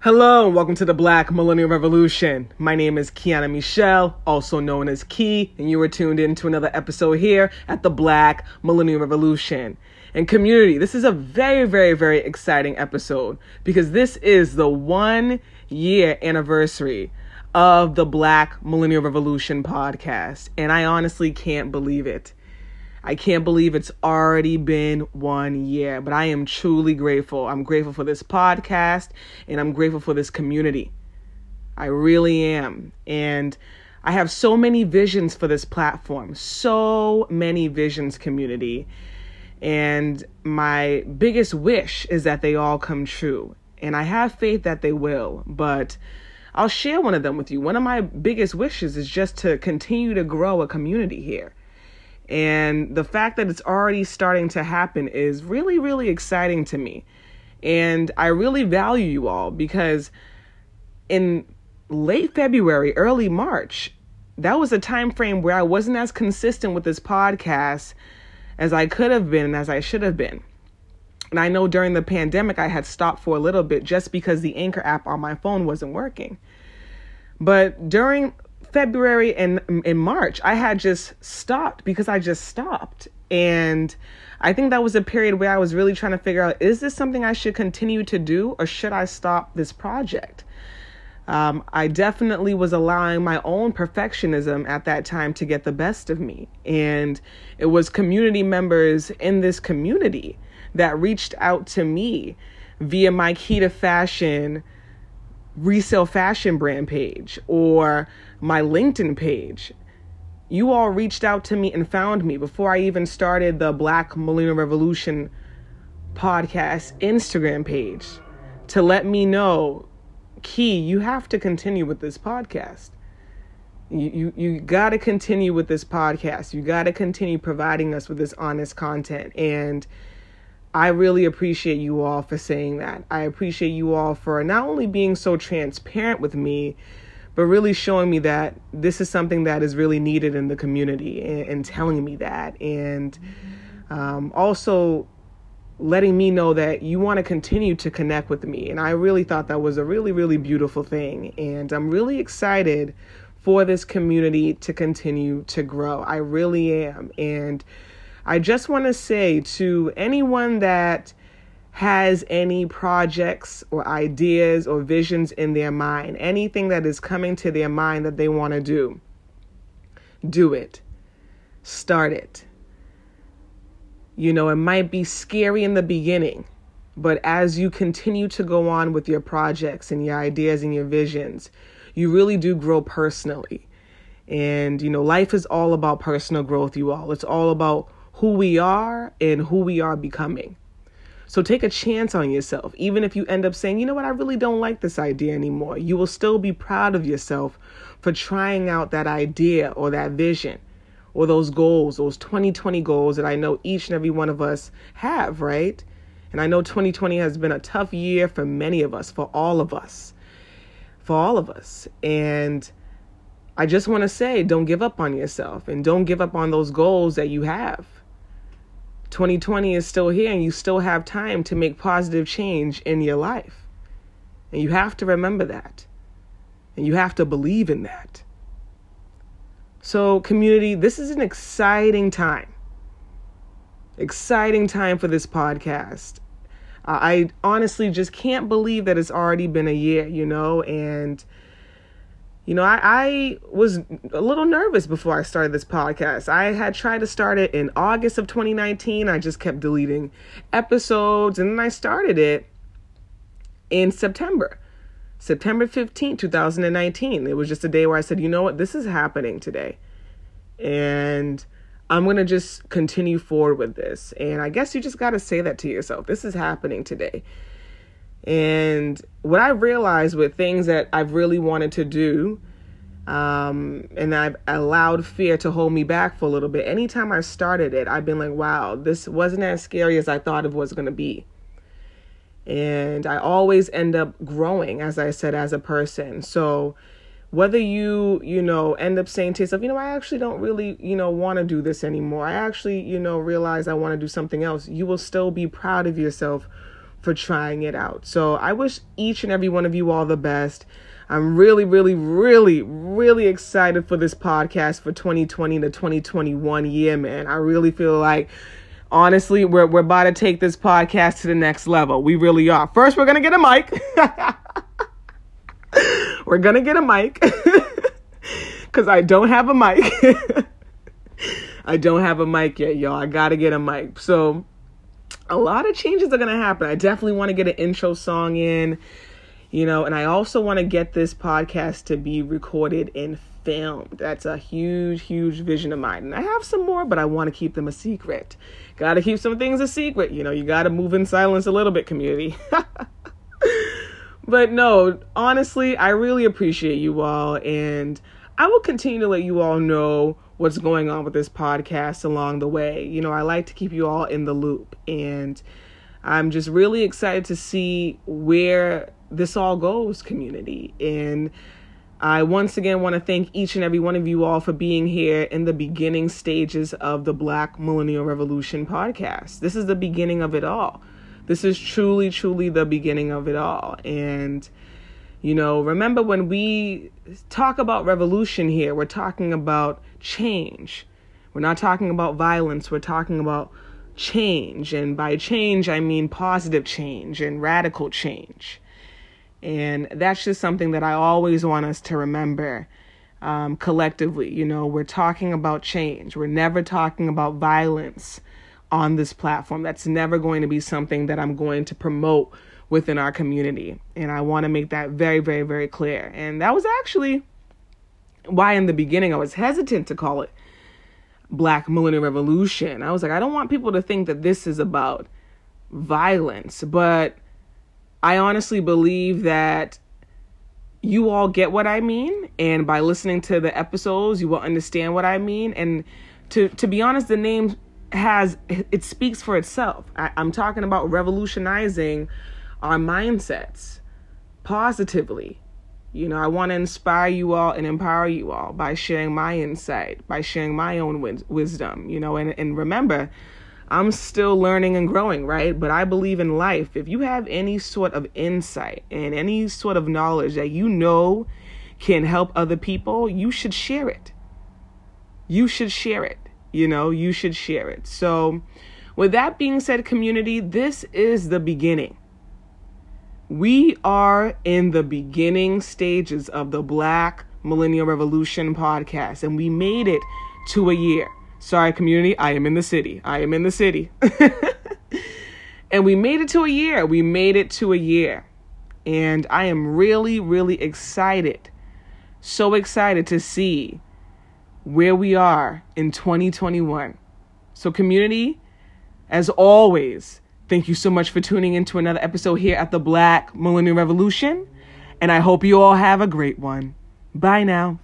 Hello and welcome to the Black Millennial Revolution. My name is Kiana Michelle, also known as Key, and you are tuned in to another episode here at the Black Millennial Revolution. And community, this is a very, very, very exciting episode because this is the one year anniversary of the Black Millennial Revolution podcast. And I honestly can't believe it. I can't believe it's already been one year, but I am truly grateful. I'm grateful for this podcast and I'm grateful for this community. I really am. And I have so many visions for this platform, so many visions, community. And my biggest wish is that they all come true. And I have faith that they will, but I'll share one of them with you. One of my biggest wishes is just to continue to grow a community here. And the fact that it's already starting to happen is really, really exciting to me. And I really value you all because in late February, early March, that was a time frame where I wasn't as consistent with this podcast as I could have been and as I should have been. And I know during the pandemic, I had stopped for a little bit just because the Anchor app on my phone wasn't working. But during February and in March, I had just stopped because I just stopped. And I think that was a period where I was really trying to figure out is this something I should continue to do or should I stop this project? Um, I definitely was allowing my own perfectionism at that time to get the best of me. And it was community members in this community that reached out to me via my Key to Fashion resale fashion brand page or my LinkedIn page. You all reached out to me and found me before I even started the Black Millennial Revolution podcast Instagram page to let me know, Key, you have to continue with this podcast. You, you, you got to continue with this podcast. You got to continue providing us with this honest content. And I really appreciate you all for saying that. I appreciate you all for not only being so transparent with me, but really showing me that this is something that is really needed in the community and, and telling me that. And um, also letting me know that you want to continue to connect with me. And I really thought that was a really, really beautiful thing. And I'm really excited for this community to continue to grow. I really am. And I just want to say to anyone that has any projects or ideas or visions in their mind, anything that is coming to their mind that they want to do, do it. Start it. You know, it might be scary in the beginning, but as you continue to go on with your projects and your ideas and your visions, you really do grow personally. And, you know, life is all about personal growth, you all. It's all about who we are and who we are becoming. So take a chance on yourself. Even if you end up saying, you know what, I really don't like this idea anymore, you will still be proud of yourself for trying out that idea or that vision or those goals, those 2020 goals that I know each and every one of us have, right? And I know 2020 has been a tough year for many of us, for all of us, for all of us. And I just want to say, don't give up on yourself and don't give up on those goals that you have 2020 is still here and you still have time to make positive change in your life. And you have to remember that. And you have to believe in that. So, community, this is an exciting time. Exciting time for this podcast. I honestly just can't believe that it's already been a year, you know, and you know, I, I was a little nervous before I started this podcast. I had tried to start it in August of 2019. I just kept deleting episodes, and then I started it in September. September 15, 2019. It was just a day where I said, you know what, this is happening today. And I'm going to just continue forward with this. And I guess you just got to say that to yourself. This is happening today. And what I realized with things that I've really wanted to do, um, and I've allowed fear to hold me back for a little bit. Anytime I started it, I've been like, wow, this wasn't as scary as I thought it was going to be. And I always end up growing, as I said, as a person. So whether you, you know, end up saying to yourself, you know, I actually don't really, you know, want to do this anymore. I actually, you know, realize I want to do something else. You will still be proud of yourself for trying it out. So I wish each and every one of you all the best. I'm really, really, really, really excited for this podcast for 2020 to 2021 year, man. I really feel like honestly, we're we're about to take this podcast to the next level. We really are. First, we're gonna get a mic. we're gonna get a mic because I don't have a mic. I don't have a mic yet, y'all. I gotta get a mic. So a lot of changes are gonna happen. I definitely want to get an intro song in, you know, and I also want to get this podcast to be recorded and filmed. That's a huge, huge vision of mine. And I have some more, but I want to keep them a secret. Got to keep some things a secret. You know, you got to move in silence a little bit, community. but no, honestly, I really appreciate you all. And I will continue to let you all know what's going on with this podcast along the way. You know, I like to keep you all in the loop. And I'm just really excited to see where this all goes, community. And I once again want to thank each and every one of you all for being here in the beginning stages of the Black Millennial Revolution podcast. This is the beginning of it all. This is truly, truly the beginning of it all. And, you know, remember when we talk about revolution here, we're talking about change. We're not talking about violence, we're talking about change. And by change, I mean positive change and radical change. And that's just something that I always want us to remember um, collectively. You know, we're talking about change, we're never talking about violence on this platform. That's never going to be something that I'm going to promote within our community. And I want to make that very, very, very clear. And that was actually why, in the beginning, I was hesitant to call it Black Millennial Revolution. I was like, I don't want people to think that this is about violence, but I honestly believe that you all get what I mean, and by listening to the episodes, you will understand what I mean. And to to be honest, the name has it speaks for itself. I, I'm talking about revolutionizing our mindsets positively. You know, I want to inspire you all and empower you all by sharing my insight, by sharing my own wisdom. You know, and and remember I'm still learning and growing, right? But I believe in life. If you have any sort of insight and any sort of knowledge that you know can help other people, you should share it. You should share it. You know, you should share it. So, with that being said, community, this is the beginning. We are in the beginning stages of the Black Millennial Revolution podcast, and we made it to a year. Sorry, community, I am in the city. I am in the city. and we made it to a year. We made it to a year. And I am really, really excited. So excited to see where we are in 2021. So, community, as always, thank you so much for tuning into another episode here at the Black Millennial Revolution. And I hope you all have a great one. Bye now.